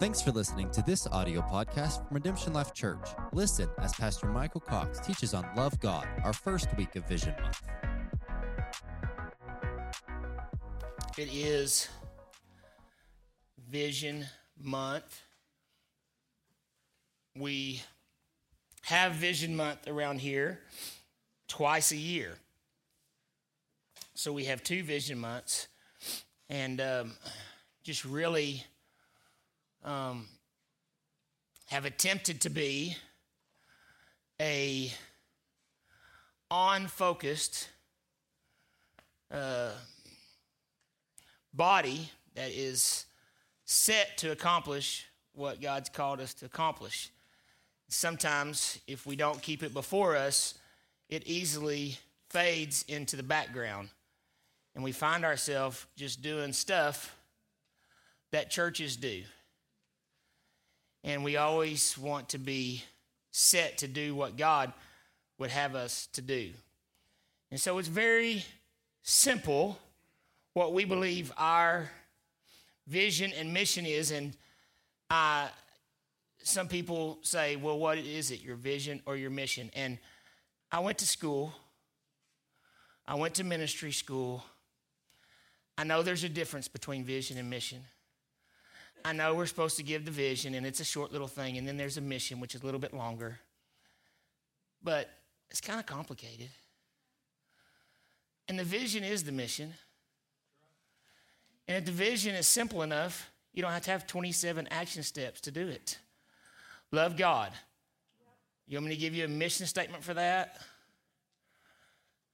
Thanks for listening to this audio podcast from Redemption Life Church. Listen as Pastor Michael Cox teaches on Love God, our first week of Vision Month. It is Vision Month. We have Vision Month around here twice a year. So we have two Vision Months and um, just really um, have attempted to be a on focused uh, body that is set to accomplish what God's called us to accomplish. Sometimes, if we don't keep it before us, it easily fades into the background. And we find ourselves just doing stuff that churches do. And we always want to be set to do what God would have us to do. And so it's very simple what we believe our vision and mission is. And uh, some people say, well, what is it, your vision or your mission? And I went to school, I went to ministry school. I know there's a difference between vision and mission. I know we're supposed to give the vision, and it's a short little thing, and then there's a mission, which is a little bit longer. But it's kind of complicated. And the vision is the mission. And if the vision is simple enough, you don't have to have 27 action steps to do it. Love God. You want me to give you a mission statement for that?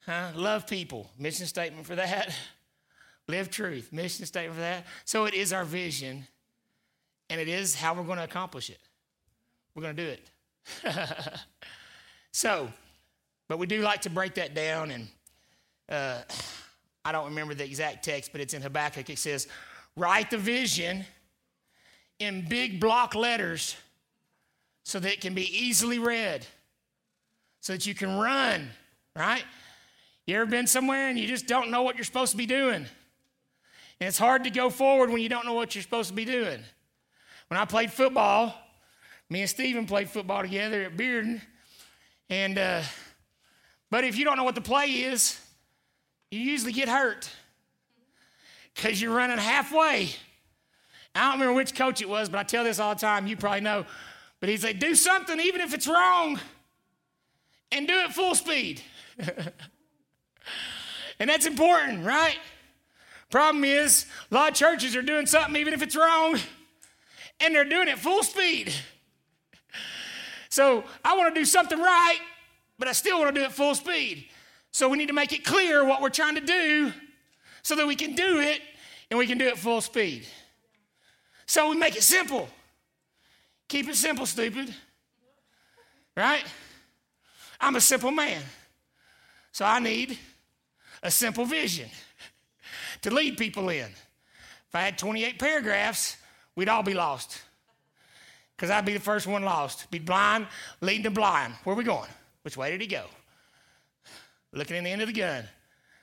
Huh? Love people. Mission statement for that. Live truth. Mission statement for that. So it is our vision and it is how we're going to accomplish it. We're going to do it. so, but we do like to break that down, and uh, I don't remember the exact text, but it's in Habakkuk. It says, Write the vision in big block letters so that it can be easily read, so that you can run, right? You ever been somewhere and you just don't know what you're supposed to be doing? And it's hard to go forward when you don't know what you're supposed to be doing. When I played football, me and Stephen played football together at Bearden. And, uh, but if you don't know what the play is, you usually get hurt because you're running halfway. I don't remember which coach it was, but I tell this all the time. You probably know. But he'd say, do something even if it's wrong and do it full speed. and that's important, right? Problem is, a lot of churches are doing something even if it's wrong and they're doing it full speed. So I want to do something right, but I still want to do it full speed. So we need to make it clear what we're trying to do so that we can do it and we can do it full speed. So we make it simple. Keep it simple, stupid. Right? I'm a simple man. So I need a simple vision to lead people in. If I had 28 paragraphs, we'd all be lost. Because I'd be the first one lost. Be blind, leading the blind. Where we going? Which way did he go? Looking in the end of the gun.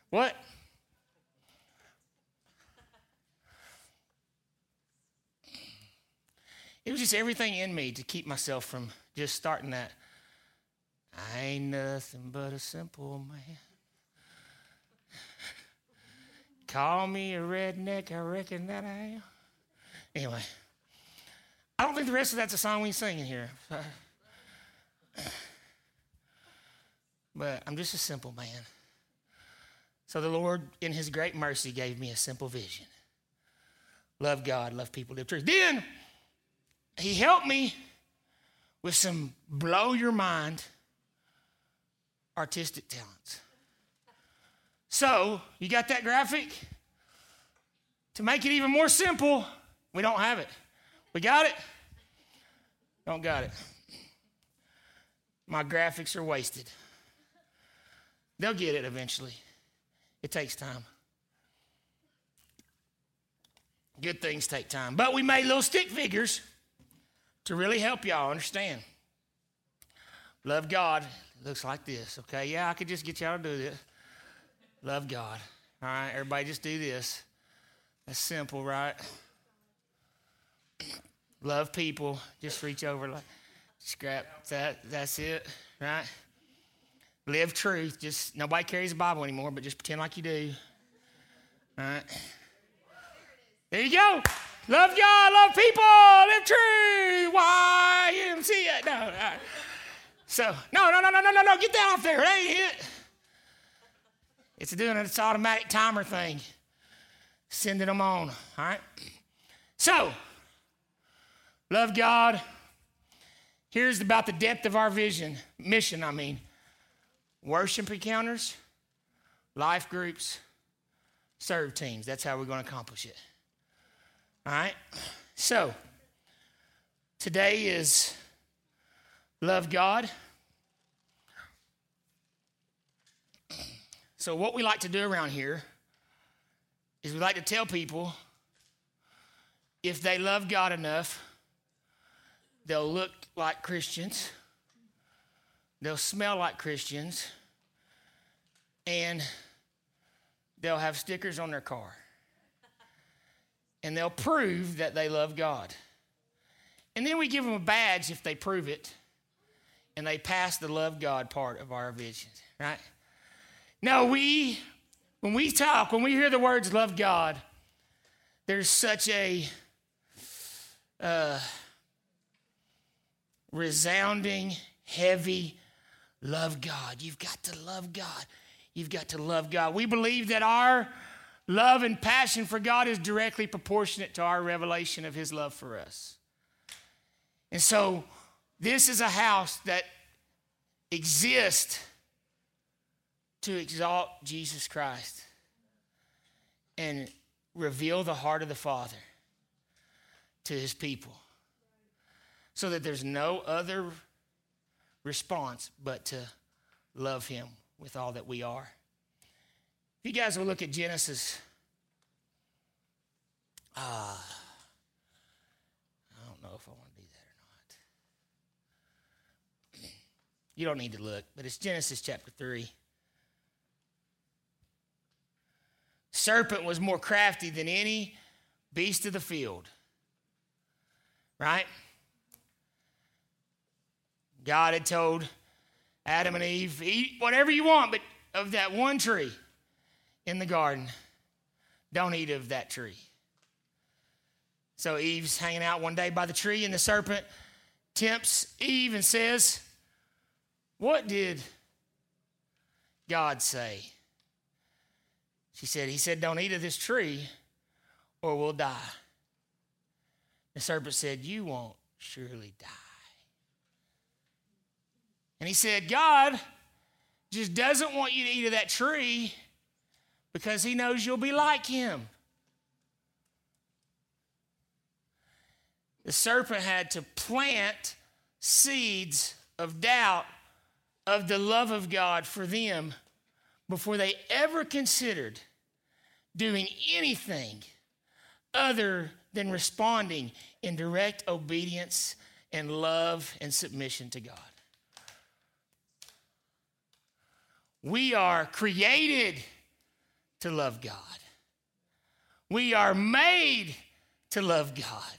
What? It was just everything in me to keep myself from just starting that. I ain't nothing but a simple man. Call me a redneck, I reckon that I am. Anyway, I don't think the rest of that's a song we sing in here. But I'm just a simple man. So the Lord, in His great mercy, gave me a simple vision love God, love people, live truth. Then He helped me with some blow your mind artistic talents. So, you got that graphic? To make it even more simple, we don't have it. We got it? Don't got it. My graphics are wasted. They'll get it eventually. It takes time. Good things take time. But we made little stick figures to really help y'all understand. Love God looks like this, okay? Yeah, I could just get y'all to do this. Love God. All right, everybody just do this. That's simple, right? Love people. Just reach over like scrap that. That's it, right? Live truth. Just nobody carries a Bible anymore, but just pretend like you do. Right? There you go. Love y'all. love people, live true. YMCA. No, right. So, no, no, no, no, no, no, no. Get that off there. It ain't it. It's doing its automatic timer thing. Sending them on. All right. So, love God. Here's about the depth of our vision, mission, I mean. Worship encounters, life groups, serve teams. That's how we're going to accomplish it. All right? So, today is love God. So, what we like to do around here is we like to tell people if they love God enough, they'll look like Christians, they'll smell like Christians, and they'll have stickers on their car and they'll prove that they love God. And then we give them a badge if they prove it and they pass the love God part of our vision, right? No, we, when we talk, when we hear the words love God, there's such a uh, resounding, heavy love God. You've got to love God. You've got to love God. We believe that our love and passion for God is directly proportionate to our revelation of His love for us. And so, this is a house that exists to exalt Jesus Christ and reveal the heart of the Father to His people so that there's no other response but to love Him with all that we are. If you guys will look at Genesis, uh, I don't know if I want to do that or not. You don't need to look, but it's Genesis chapter 3. Serpent was more crafty than any beast of the field. Right? God had told Adam and Eve, eat whatever you want, but of that one tree in the garden, don't eat of that tree. So Eve's hanging out one day by the tree, and the serpent tempts Eve and says, What did God say? She said, He said, Don't eat of this tree or we'll die. The serpent said, You won't surely die. And he said, God just doesn't want you to eat of that tree because he knows you'll be like him. The serpent had to plant seeds of doubt of the love of God for them before they ever considered doing anything other than responding in direct obedience and love and submission to God. We are created to love God. We are made to love God.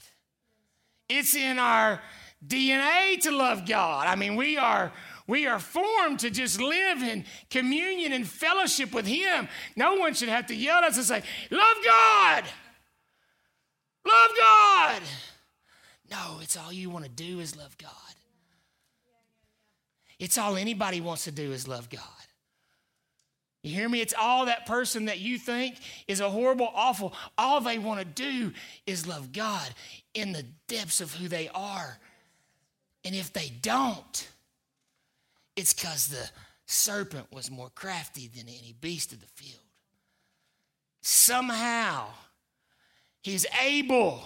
It's in our DNA to love God. I mean, we are we are formed to just live in communion and fellowship with Him. No one should have to yell at us and say, Love God! Love God! No, it's all you want to do is love God. It's all anybody wants to do is love God. You hear me? It's all that person that you think is a horrible, awful. All they want to do is love God in the depths of who they are. And if they don't, it's because the serpent was more crafty than any beast of the field. Somehow, he's able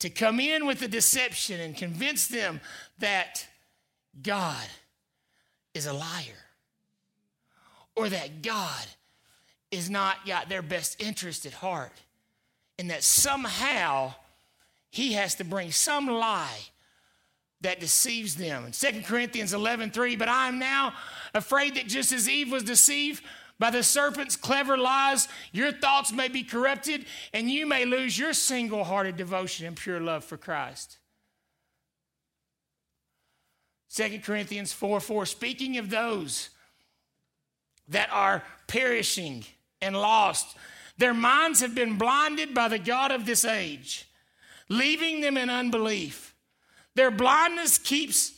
to come in with a deception and convince them that God is a liar or that God is not got their best interest at heart and that somehow he has to bring some lie that deceives them. In 2 Corinthians 11 3, but I am now afraid that just as Eve was deceived By the serpent's clever lies, your thoughts may be corrupted and you may lose your single hearted devotion and pure love for Christ. 2 Corinthians 4 4, speaking of those that are perishing and lost, their minds have been blinded by the God of this age, leaving them in unbelief. Their blindness keeps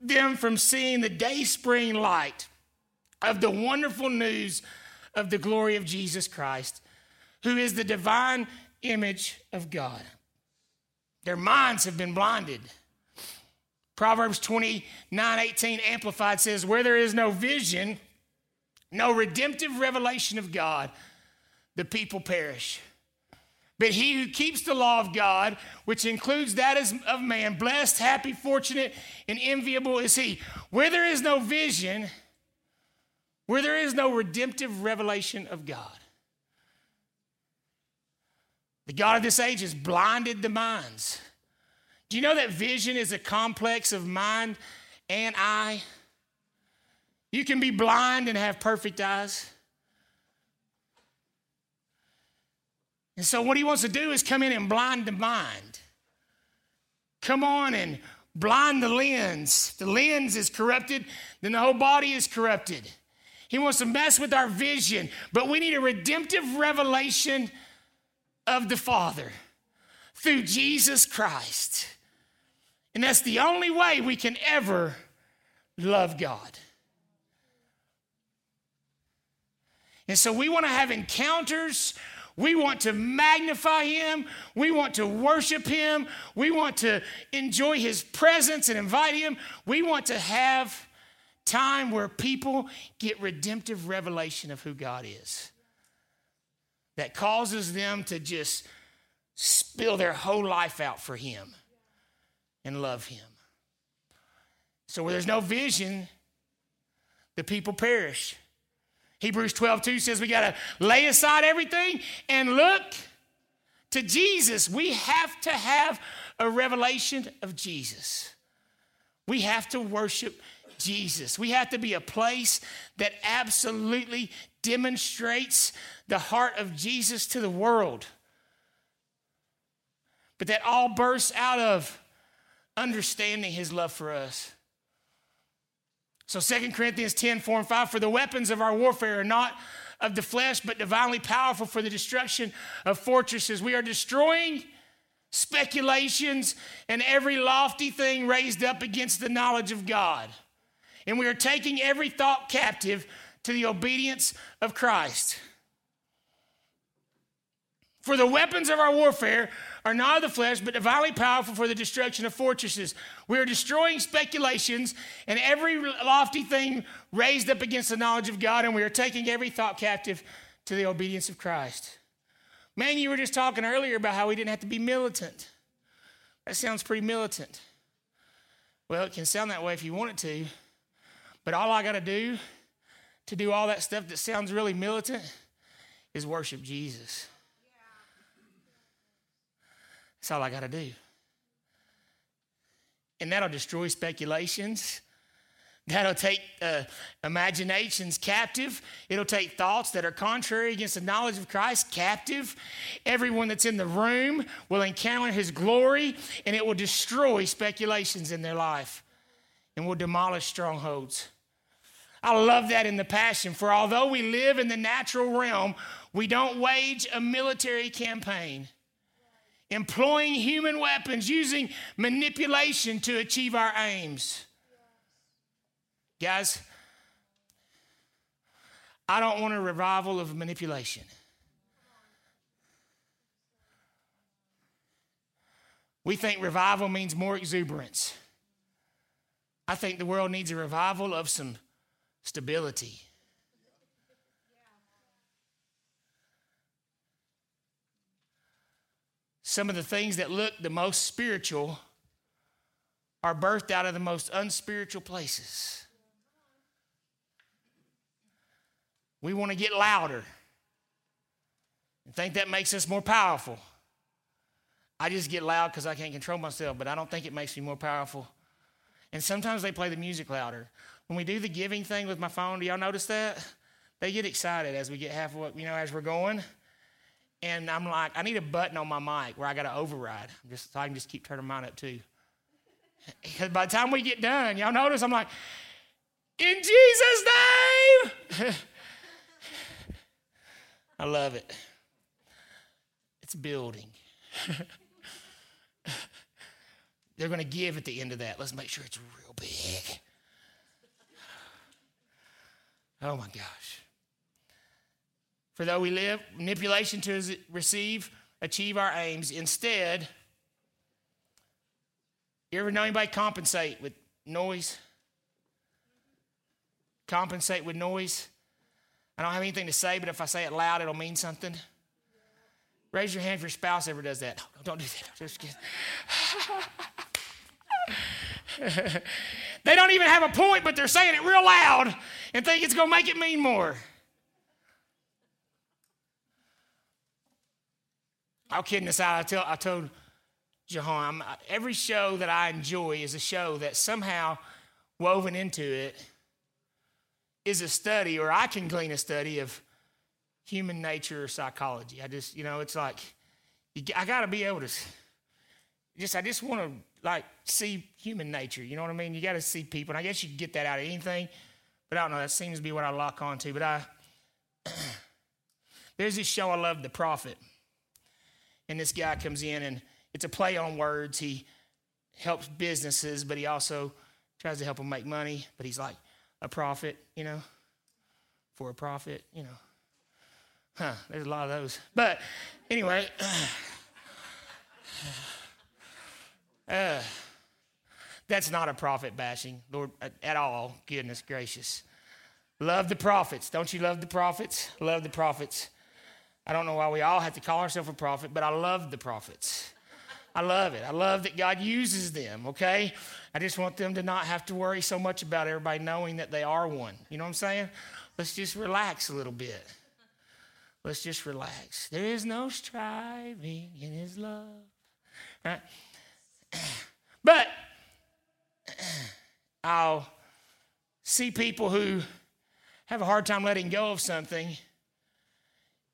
them from seeing the day spring light of the wonderful news of the glory of Jesus Christ, who is the divine image of God. Their minds have been blinded. Proverbs 29 18 Amplified says, Where there is no vision, no redemptive revelation of God, the people perish. But he who keeps the law of God, which includes that of man, blessed, happy, fortunate, and enviable is he. Where there is no vision, where there is no redemptive revelation of God, the God of this age has blinded the minds. Do you know that vision is a complex of mind and eye? You can be blind and have perfect eyes. And so, what he wants to do is come in and blind the mind. Come on and blind the lens. The lens is corrupted, then the whole body is corrupted. He wants to mess with our vision, but we need a redemptive revelation of the Father through Jesus Christ. And that's the only way we can ever love God. And so we want to have encounters. We want to magnify Him. We want to worship Him. We want to enjoy His presence and invite Him. We want to have time where people get redemptive revelation of who God is that causes them to just spill their whole life out for Him and love Him. So, where there's no vision, the people perish. Hebrews 12, 2 says we got to lay aside everything and look to Jesus. We have to have a revelation of Jesus. We have to worship Jesus. We have to be a place that absolutely demonstrates the heart of Jesus to the world. But that all bursts out of understanding his love for us. So 2 Corinthians 10, 4 and 5, for the weapons of our warfare are not of the flesh, but divinely powerful for the destruction of fortresses. We are destroying speculations and every lofty thing raised up against the knowledge of God. And we are taking every thought captive to the obedience of Christ. For the weapons of our warfare are not of the flesh, but divinely powerful for the destruction of fortresses. We are destroying speculations and every lofty thing raised up against the knowledge of God, and we are taking every thought captive to the obedience of Christ. Man, you were just talking earlier about how we didn't have to be militant. That sounds pretty militant. Well, it can sound that way if you want it to, but all I got to do to do all that stuff that sounds really militant is worship Jesus. That's all I got to do. And that'll destroy speculations. That'll take uh, imaginations captive. It'll take thoughts that are contrary against the knowledge of Christ captive. Everyone that's in the room will encounter his glory, and it will destroy speculations in their life and will demolish strongholds. I love that in the Passion. For although we live in the natural realm, we don't wage a military campaign employing human weapons, using manipulation to achieve our aims. Guys, I don't want a revival of manipulation. We think revival means more exuberance. I think the world needs a revival of some stability. Some of the things that look the most spiritual are birthed out of the most unspiritual places. We want to get louder and think that makes us more powerful. I just get loud because I can't control myself, but I don't think it makes me more powerful. And sometimes they play the music louder. When we do the giving thing with my phone, do y'all notice that? they get excited as we get halfway, you know, as we're going. And I'm like, I need a button on my mic where I got to override, just so I can just keep turning mine up too. Because by the time we get done, y'all notice I'm like, in Jesus' name. I love it. It's building. They're going to give at the end of that. Let's make sure it's real big. Oh my gosh. For though we live, manipulation to receive, achieve our aims. Instead, you ever know anybody compensate with noise? Compensate with noise? I don't have anything to say, but if I say it loud, it'll mean something. Raise your hand if your spouse ever does that. No, don't do that. They don't even have a point, but they're saying it real loud and think it's going to make it mean more. I'll kidding aside, I, tell, I told Jahan, every show that I enjoy is a show that somehow woven into it is a study, or I can glean a study of human nature or psychology. I just, you know, it's like, I got to be able to, just, I just want to like see human nature. You know what I mean? You got to see people. And I guess you can get that out of anything, but I don't know. That seems to be what I lock onto. But I, there's this show I love, The Profit. And this guy comes in and it's a play on words. He helps businesses, but he also tries to help them make money. But he's like a prophet, you know, for a profit, you know. Huh, there's a lot of those. But anyway, uh, that's not a prophet bashing, Lord, at all. Goodness gracious. Love the prophets. Don't you love the prophets? Love the prophets. I don't know why we all have to call ourselves a prophet, but I love the prophets. I love it. I love that God uses them, okay? I just want them to not have to worry so much about everybody knowing that they are one. You know what I'm saying? Let's just relax a little bit. Let's just relax. There is no striving in his love. Right? But I'll see people who have a hard time letting go of something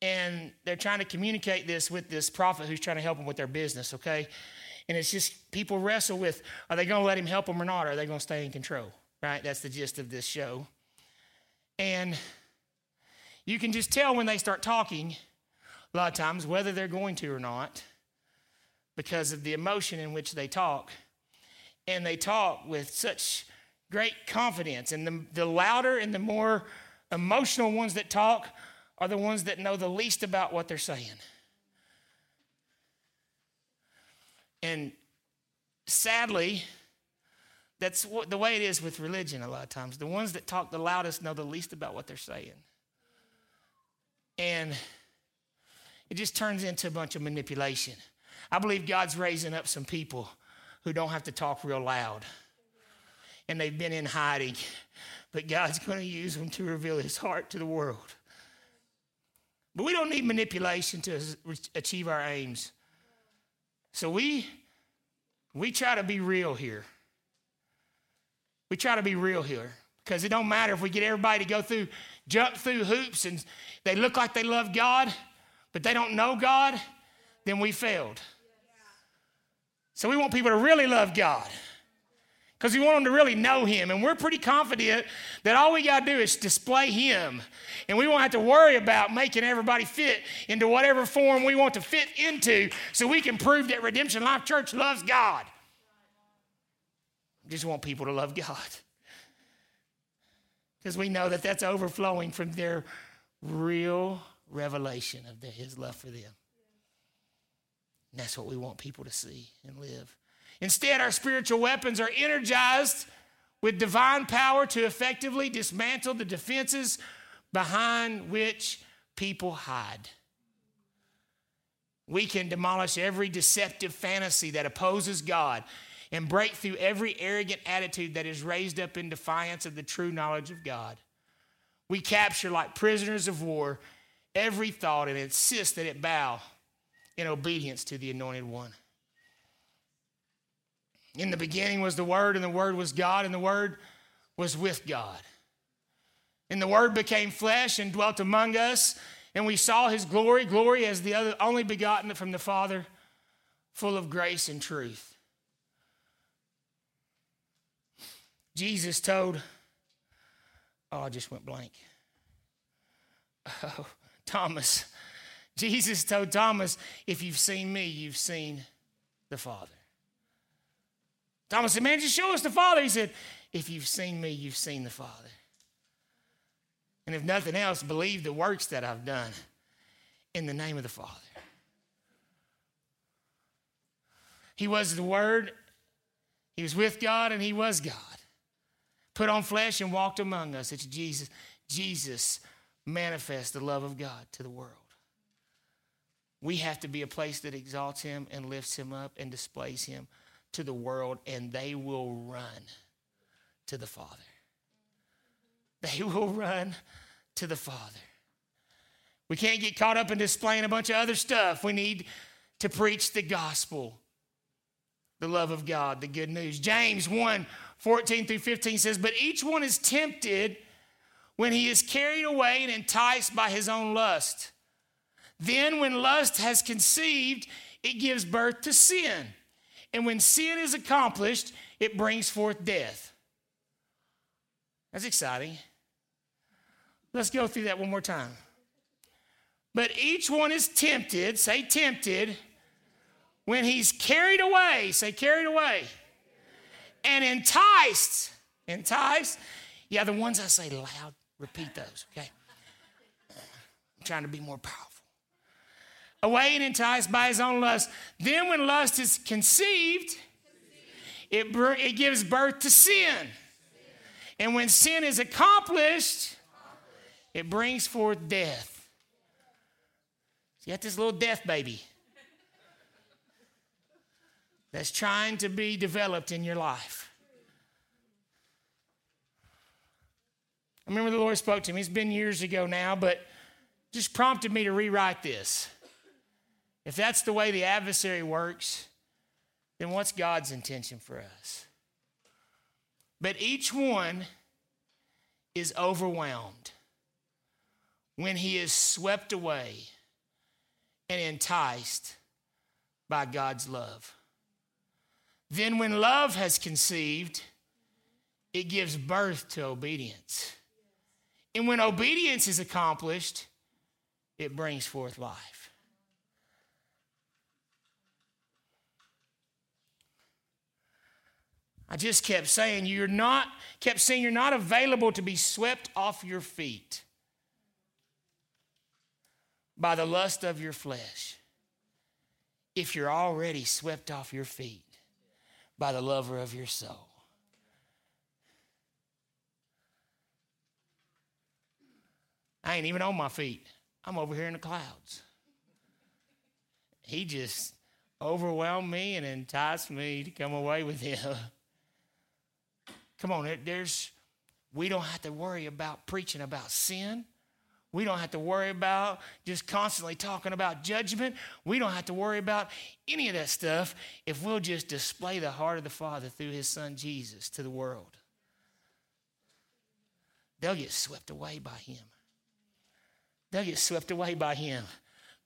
and they're trying to communicate this with this prophet who's trying to help them with their business, okay? And it's just people wrestle with are they going to let him help them or not? Or are they going to stay in control, right? That's the gist of this show. And you can just tell when they start talking, a lot of times, whether they're going to or not, because of the emotion in which they talk. And they talk with such great confidence. And the, the louder and the more emotional ones that talk are the ones that know the least about what they're saying. And sadly, that's what, the way it is with religion a lot of times. The ones that talk the loudest know the least about what they're saying. And it just turns into a bunch of manipulation. I believe God's raising up some people who don't have to talk real loud. And they've been in hiding, but God's going to use them to reveal his heart to the world. But we don't need manipulation to achieve our aims. So we we try to be real here. We try to be real here because it don't matter if we get everybody to go through jump through hoops and they look like they love God, but they don't know God, then we failed. So we want people to really love God because we want them to really know Him. And we're pretty confident that all we got to do is display Him. And we won't have to worry about making everybody fit into whatever form we want to fit into so we can prove that Redemption Life Church loves God. just want people to love God because we know that that's overflowing from their real revelation of his love for them. And that's what we want people to see and live. Instead, our spiritual weapons are energized with divine power to effectively dismantle the defenses behind which people hide. We can demolish every deceptive fantasy that opposes God and break through every arrogant attitude that is raised up in defiance of the true knowledge of God. We capture, like prisoners of war, every thought and insist that it bow in obedience to the anointed one. In the beginning was the Word, and the Word was God, and the Word was with God. And the Word became flesh and dwelt among us, and we saw his glory, glory as the other, only begotten from the Father, full of grace and truth. Jesus told, oh, I just went blank. Oh, Thomas. Jesus told Thomas, if you've seen me, you've seen the Father. Thomas said, Man, just show us the Father. He said, If you've seen me, you've seen the Father. And if nothing else, believe the works that I've done in the name of the Father. He was the Word, He was with God, and He was God. Put on flesh and walked among us. It's Jesus. Jesus manifests the love of God to the world. We have to be a place that exalts Him and lifts Him up and displays Him to the world, and they will run to the Father. They will run to the Father. We can't get caught up in displaying a bunch of other stuff. We need to preach the gospel, the love of God, the good news. James 1 14 through 15 says, But each one is tempted when he is carried away and enticed by his own lust. Then, when lust has conceived, it gives birth to sin. And when sin is accomplished, it brings forth death. That's exciting. Let's go through that one more time. But each one is tempted, say tempted, when he's carried away, say carried away, and enticed. Enticed. Yeah, the ones I say loud, repeat those, okay? I'm trying to be more powerful. Away and enticed by his own lust. Then, when lust is conceived, it, it gives birth to sin. And when sin is accomplished, it brings forth death. So you got this little death baby that's trying to be developed in your life. I remember the Lord spoke to me. It's been years ago now, but just prompted me to rewrite this. If that's the way the adversary works, then what's God's intention for us? But each one is overwhelmed when he is swept away and enticed by God's love. Then, when love has conceived, it gives birth to obedience. And when obedience is accomplished, it brings forth life. I just kept saying you're not kept saying you're not available to be swept off your feet by the lust of your flesh if you're already swept off your feet by the lover of your soul. I ain't even on my feet. I'm over here in the clouds. He just overwhelmed me and enticed me to come away with him. Come on, there's we don't have to worry about preaching about sin. We don't have to worry about just constantly talking about judgment. We don't have to worry about any of that stuff if we'll just display the heart of the Father through his son Jesus to the world. They'll get swept away by him. They'll get swept away by him.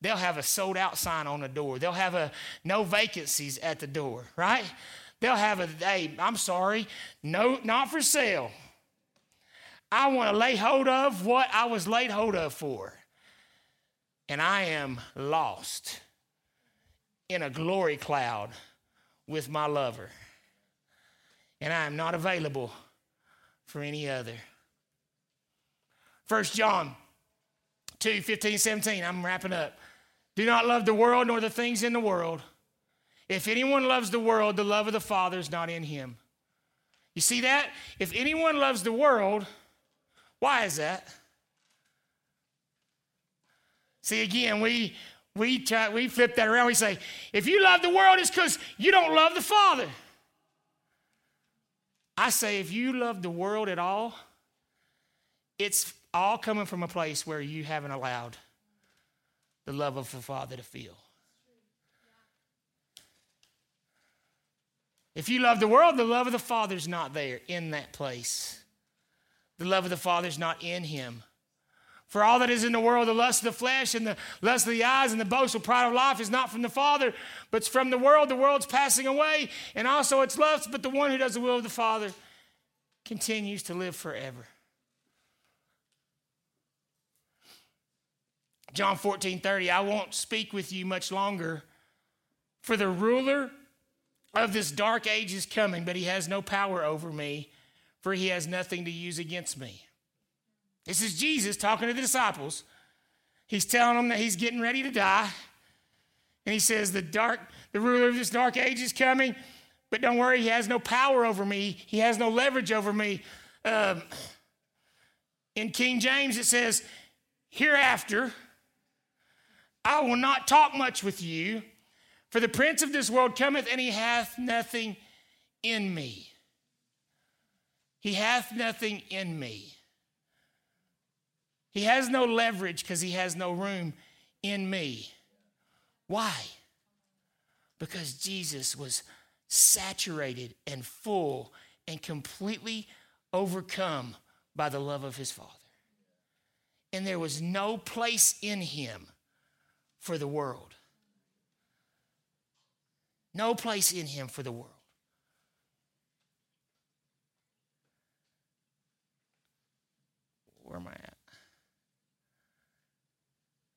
They'll have a sold out sign on the door. They'll have a no vacancies at the door, right? They'll have a, hey, I'm sorry, no, not for sale. I want to lay hold of what I was laid hold of for. And I am lost in a glory cloud with my lover. And I am not available for any other. First John 2 15, 17. I'm wrapping up. Do not love the world nor the things in the world. If anyone loves the world, the love of the Father is not in him. You see that? If anyone loves the world, why is that? See, again, we we try, we flip that around. We say, if you love the world, it's because you don't love the Father. I say, if you love the world at all, it's all coming from a place where you haven't allowed the love of the Father to feel. If you love the world, the love of the Father's not there in that place. the love of the Father is not in him. For all that is in the world, the lust of the flesh and the lust of the eyes and the boastful pride of life is not from the Father, but it's from the world. The world's passing away, and also its lusts, but the one who does the will of the Father continues to live forever. John 14, 30, I won't speak with you much longer, for the ruler of this dark age is coming, but he has no power over me, for he has nothing to use against me. This is Jesus talking to the disciples. He's telling them that he's getting ready to die. And he says, The dark, the ruler of this dark age is coming, but don't worry, he has no power over me. He has no leverage over me. Um, in King James, it says, Hereafter, I will not talk much with you, for the prince of this world cometh, and he hath nothing in me. He hath nothing in me. He has no leverage because he has no room in me. Why? Because Jesus was saturated and full and completely overcome by the love of his Father. And there was no place in him for the world. No place in him for the world. Where am I at?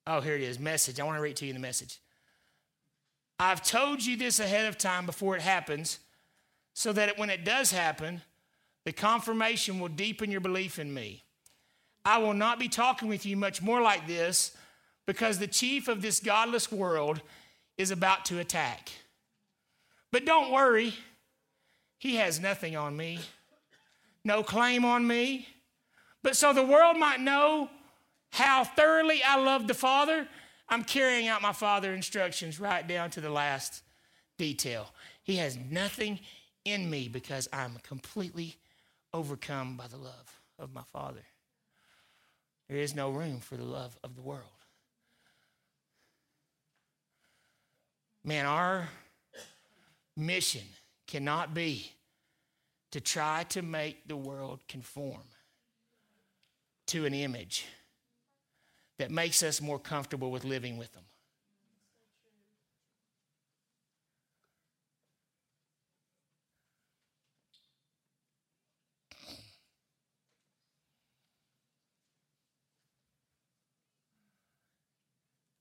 Oh, here it is. Message. I want to read to you the message. I've told you this ahead of time before it happens, so that when it does happen, the confirmation will deepen your belief in me. I will not be talking with you much more like this because the chief of this godless world is about to attack. But don't worry, he has nothing on me, no claim on me. But so the world might know how thoroughly I love the Father, I'm carrying out my Father's instructions right down to the last detail. He has nothing in me because I'm completely overcome by the love of my Father. There is no room for the love of the world. Man, our mission cannot be to try to make the world conform to an image that makes us more comfortable with living with them.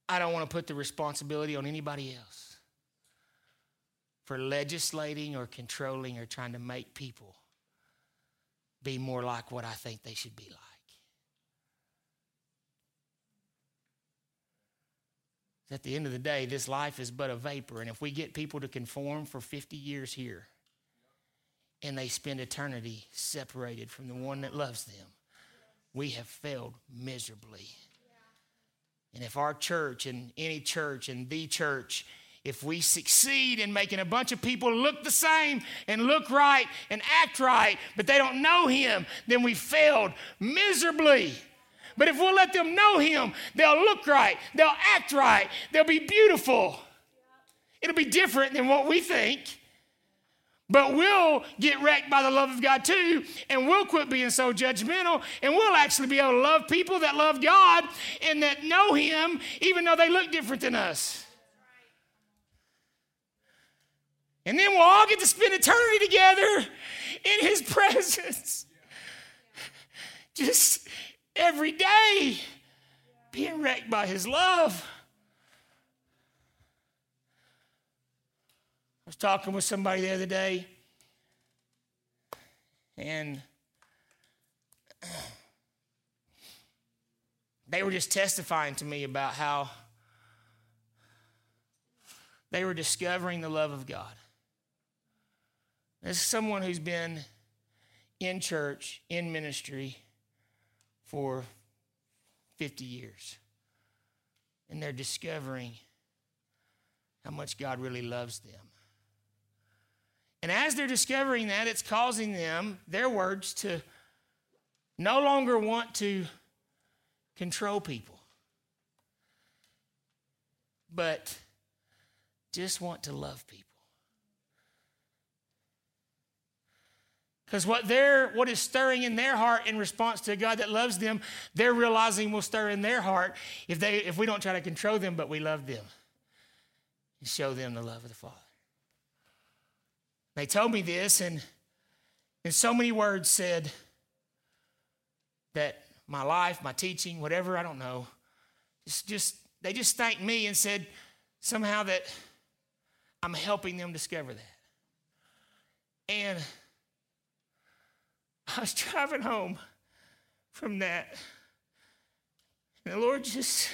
I don't want to put the responsibility on anybody else for legislating or controlling or trying to make people be more like what I think they should be like. At the end of the day, this life is but a vapor. And if we get people to conform for 50 years here and they spend eternity separated from the one that loves them, we have failed miserably. And if our church and any church and the church if we succeed in making a bunch of people look the same and look right and act right, but they don't know Him, then we failed miserably. But if we'll let them know Him, they'll look right, they'll act right, they'll be beautiful. It'll be different than what we think. But we'll get wrecked by the love of God too, and we'll quit being so judgmental, and we'll actually be able to love people that love God and that know Him, even though they look different than us. And then we'll all get to spend eternity together in His presence. Just every day being wrecked by His love. I was talking with somebody the other day, and they were just testifying to me about how they were discovering the love of God. As someone who's been in church, in ministry for 50 years. And they're discovering how much God really loves them. And as they're discovering that, it's causing them, their words, to no longer want to control people, but just want to love people. Because what they're what is stirring in their heart in response to a God that loves them, they're realizing will stir in their heart if they if we don't try to control them, but we love them and show them the love of the Father. They told me this, and in so many words said that my life, my teaching, whatever, I don't know, just, just they just thanked me and said somehow that I'm helping them discover that. And I was driving home from that. And the Lord just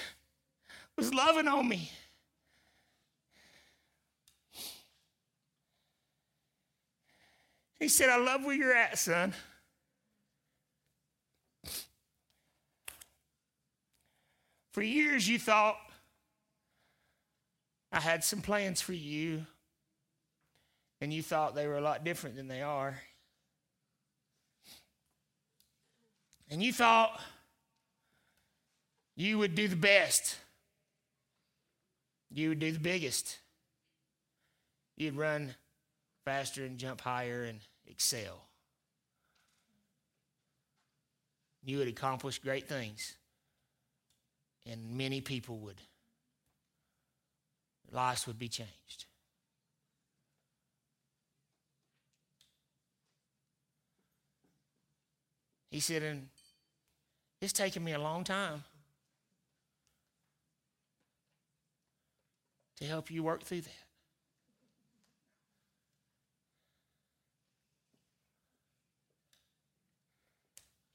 was loving on me. He said, I love where you're at, son. For years, you thought I had some plans for you, and you thought they were a lot different than they are. And you thought you would do the best, you would do the biggest, you'd run faster and jump higher and excel. You would accomplish great things, and many people would. Lives would be changed. He said, and it's taken me a long time to help you work through that.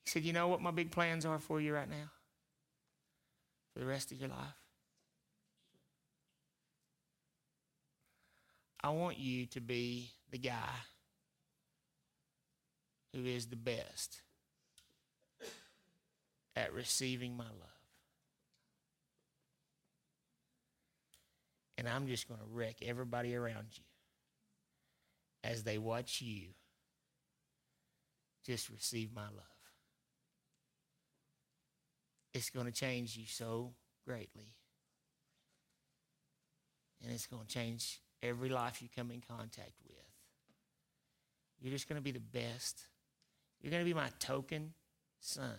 He said, You know what my big plans are for you right now? For the rest of your life? I want you to be the guy who is the best at receiving my love. And I'm just going to wreck everybody around you as they watch you just receive my love. It's going to change you so greatly. And it's going to change every life you come in contact with. You're just going to be the best. You're going to be my token son.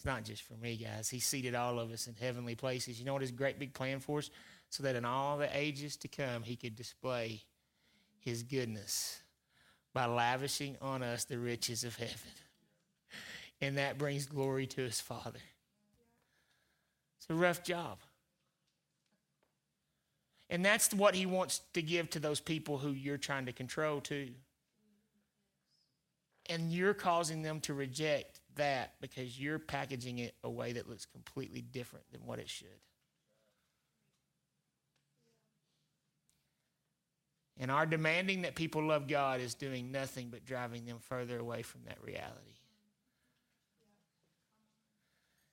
It's not just for me, guys. He seated all of us in heavenly places. You know what his great big plan for us? So that in all the ages to come, he could display his goodness by lavishing on us the riches of heaven. And that brings glory to his Father. It's a rough job. And that's what he wants to give to those people who you're trying to control, too. And you're causing them to reject that because you're packaging it a way that looks completely different than what it should. And our demanding that people love God is doing nothing but driving them further away from that reality.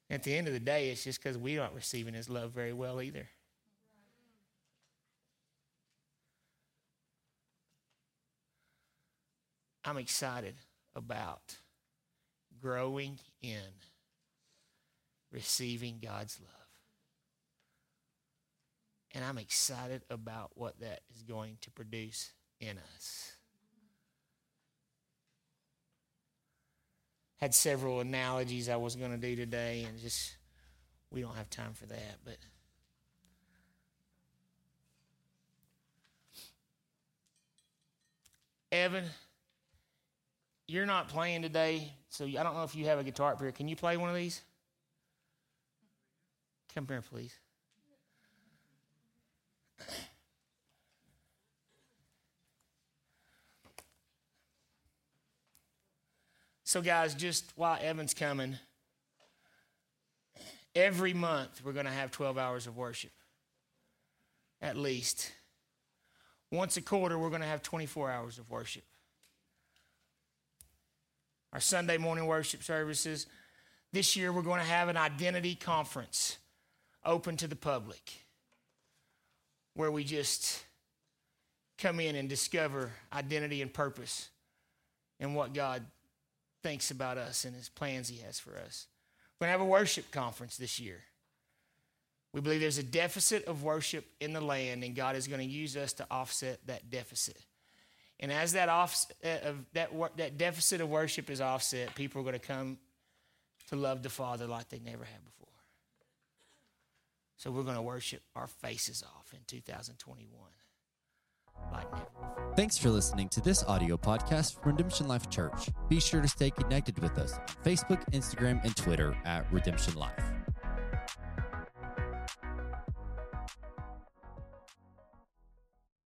At the end of the day, it's just because we aren't receiving His love very well either. I'm excited about growing in receiving God's love. And I'm excited about what that is going to produce in us. Had several analogies I was going to do today, and just we don't have time for that, but. Evan, you're not playing today, so I don't know if you have a guitar up here. Can you play one of these? Come here, please. So, guys, just while Evan's coming, every month we're going to have 12 hours of worship, at least. Once a quarter, we're going to have 24 hours of worship our Sunday morning worship services. This year, we're going to have an identity conference open to the public where we just come in and discover identity and purpose and what God thinks about us and his plans he has for us. We're going to have a worship conference this year. We believe there's a deficit of worship in the land, and God is going to use us to offset that deficit. And as that off uh, of that that deficit of worship is offset, people are going to come to love the Father like they never have before. So we're going to worship our faces off in 2021 like never before. Thanks for listening to this audio podcast from Redemption Life Church. Be sure to stay connected with us on Facebook, Instagram, and Twitter at Redemption Life.